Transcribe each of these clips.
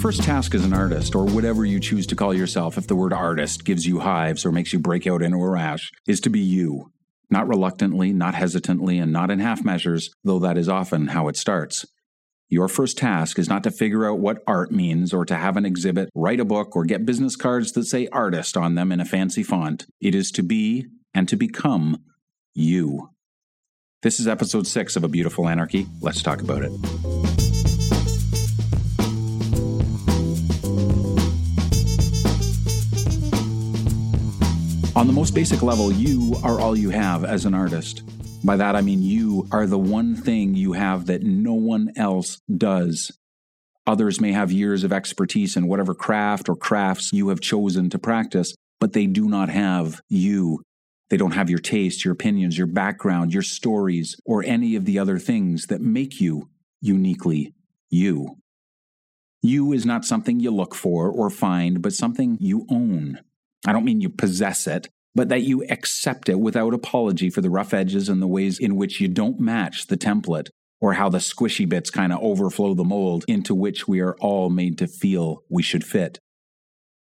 first task as an artist, or whatever you choose to call yourself if the word artist gives you hives or makes you break out into a rash, is to be you. Not reluctantly, not hesitantly, and not in half measures, though that is often how it starts. Your first task is not to figure out what art means or to have an exhibit, write a book, or get business cards that say artist on them in a fancy font. It is to be and to become you. This is episode six of A Beautiful Anarchy. Let's talk about it. On the most basic level, you are all you have as an artist. By that I mean you are the one thing you have that no one else does. Others may have years of expertise in whatever craft or crafts you have chosen to practice, but they do not have you. They don't have your taste, your opinions, your background, your stories, or any of the other things that make you uniquely you. You is not something you look for or find, but something you own. I don't mean you possess it, but that you accept it without apology for the rough edges and the ways in which you don't match the template, or how the squishy bits kind of overflow the mold into which we are all made to feel we should fit.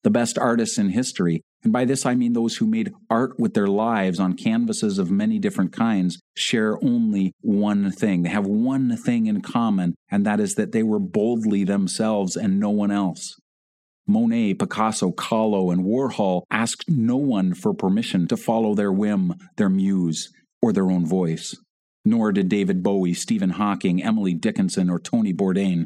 The best artists in history, and by this I mean those who made art with their lives on canvases of many different kinds, share only one thing. They have one thing in common, and that is that they were boldly themselves and no one else. Monet, Picasso, Kahlo, and Warhol asked no one for permission to follow their whim, their muse, or their own voice. Nor did David Bowie, Stephen Hawking, Emily Dickinson, or Tony Bourdain.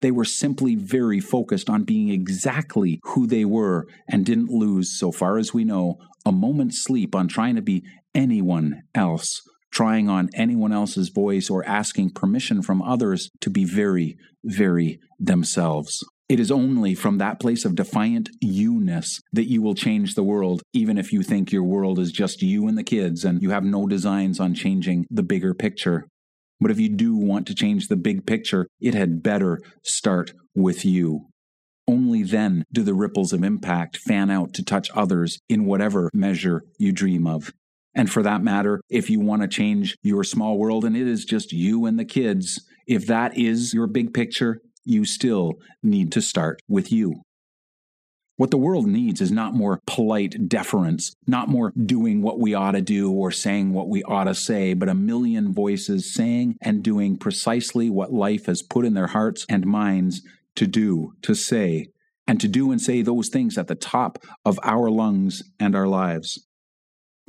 They were simply very focused on being exactly who they were and didn't lose, so far as we know, a moment's sleep on trying to be anyone else, trying on anyone else's voice, or asking permission from others to be very, very themselves. It is only from that place of defiant you ness that you will change the world, even if you think your world is just you and the kids and you have no designs on changing the bigger picture. But if you do want to change the big picture, it had better start with you. Only then do the ripples of impact fan out to touch others in whatever measure you dream of. And for that matter, if you want to change your small world and it is just you and the kids, if that is your big picture, you still need to start with you. What the world needs is not more polite deference, not more doing what we ought to do or saying what we ought to say, but a million voices saying and doing precisely what life has put in their hearts and minds to do, to say, and to do and say those things at the top of our lungs and our lives.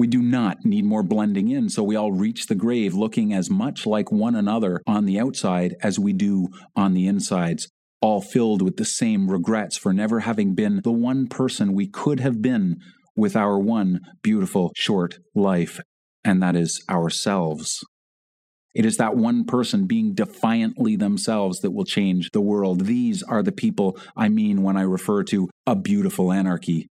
We do not need more blending in, so we all reach the grave looking as much like one another on the outside as we do on the insides, all filled with the same regrets for never having been the one person we could have been with our one beautiful short life, and that is ourselves. It is that one person being defiantly themselves that will change the world. These are the people I mean when I refer to a beautiful anarchy.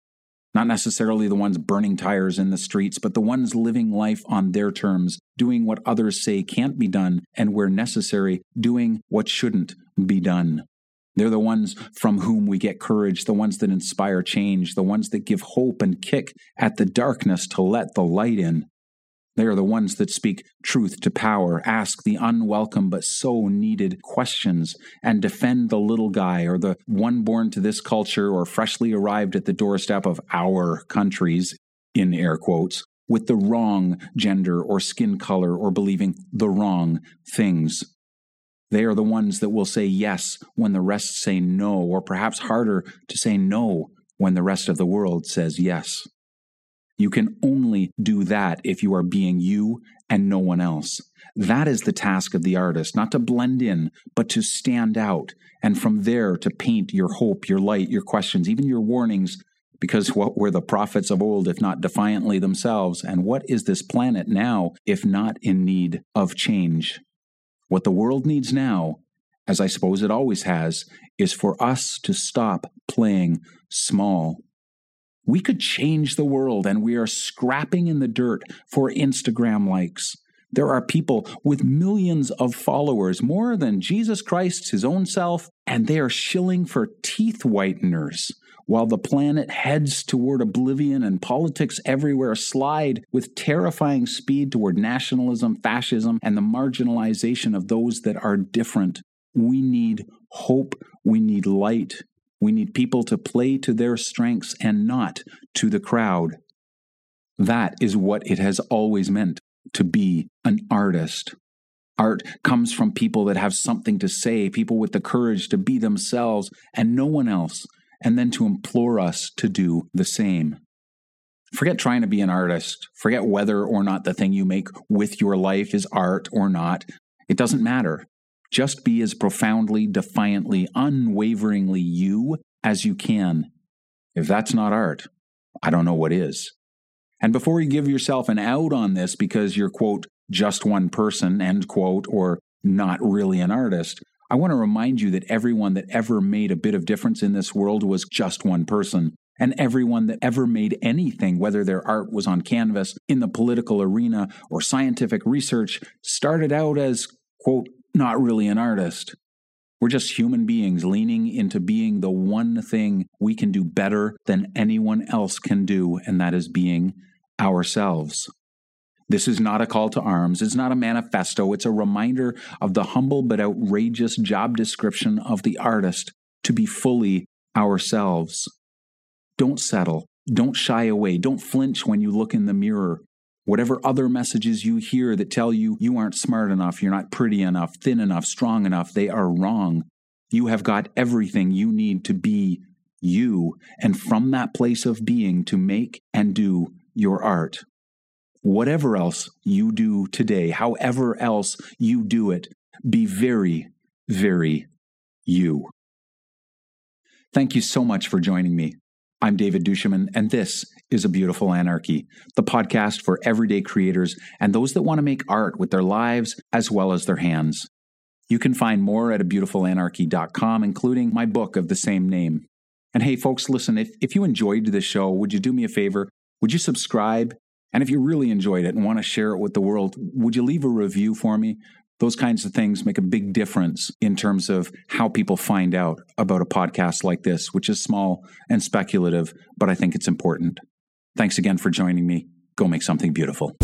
Not necessarily the ones burning tires in the streets, but the ones living life on their terms, doing what others say can't be done, and where necessary, doing what shouldn't be done. They're the ones from whom we get courage, the ones that inspire change, the ones that give hope and kick at the darkness to let the light in. They are the ones that speak truth to power, ask the unwelcome but so needed questions, and defend the little guy or the one born to this culture or freshly arrived at the doorstep of our countries, in air quotes, with the wrong gender or skin color or believing the wrong things. They are the ones that will say yes when the rest say no, or perhaps harder to say no when the rest of the world says yes. You can only do that if you are being you and no one else. That is the task of the artist, not to blend in, but to stand out, and from there to paint your hope, your light, your questions, even your warnings. Because what were the prophets of old if not defiantly themselves? And what is this planet now if not in need of change? What the world needs now, as I suppose it always has, is for us to stop playing small we could change the world, and we are scrapping in the dirt for Instagram likes. There are people with millions of followers, more than Jesus Christ, his own self, and they are shilling for teeth whiteners while the planet heads toward oblivion and politics everywhere slide with terrifying speed toward nationalism, fascism, and the marginalization of those that are different. We need hope. We need light. We need people to play to their strengths and not to the crowd. That is what it has always meant to be an artist. Art comes from people that have something to say, people with the courage to be themselves and no one else, and then to implore us to do the same. Forget trying to be an artist. Forget whether or not the thing you make with your life is art or not. It doesn't matter. Just be as profoundly, defiantly, unwaveringly you as you can. If that's not art, I don't know what is. And before you give yourself an out on this because you're, quote, just one person, end quote, or not really an artist, I want to remind you that everyone that ever made a bit of difference in this world was just one person. And everyone that ever made anything, whether their art was on canvas, in the political arena, or scientific research, started out as, quote, not really an artist. We're just human beings leaning into being the one thing we can do better than anyone else can do, and that is being ourselves. This is not a call to arms. It's not a manifesto. It's a reminder of the humble but outrageous job description of the artist to be fully ourselves. Don't settle. Don't shy away. Don't flinch when you look in the mirror. Whatever other messages you hear that tell you you aren't smart enough, you're not pretty enough, thin enough, strong enough, they are wrong. You have got everything you need to be you, and from that place of being to make and do your art. Whatever else you do today, however else you do it, be very, very you. Thank you so much for joining me. I'm David Duchemin, and this is A Beautiful Anarchy, the podcast for everyday creators and those that want to make art with their lives as well as their hands. You can find more at abeautifulanarchy.com, including my book of the same name. And hey, folks, listen, if, if you enjoyed this show, would you do me a favor? Would you subscribe? And if you really enjoyed it and want to share it with the world, would you leave a review for me? Those kinds of things make a big difference in terms of how people find out about a podcast like this, which is small and speculative, but I think it's important. Thanks again for joining me. Go make something beautiful.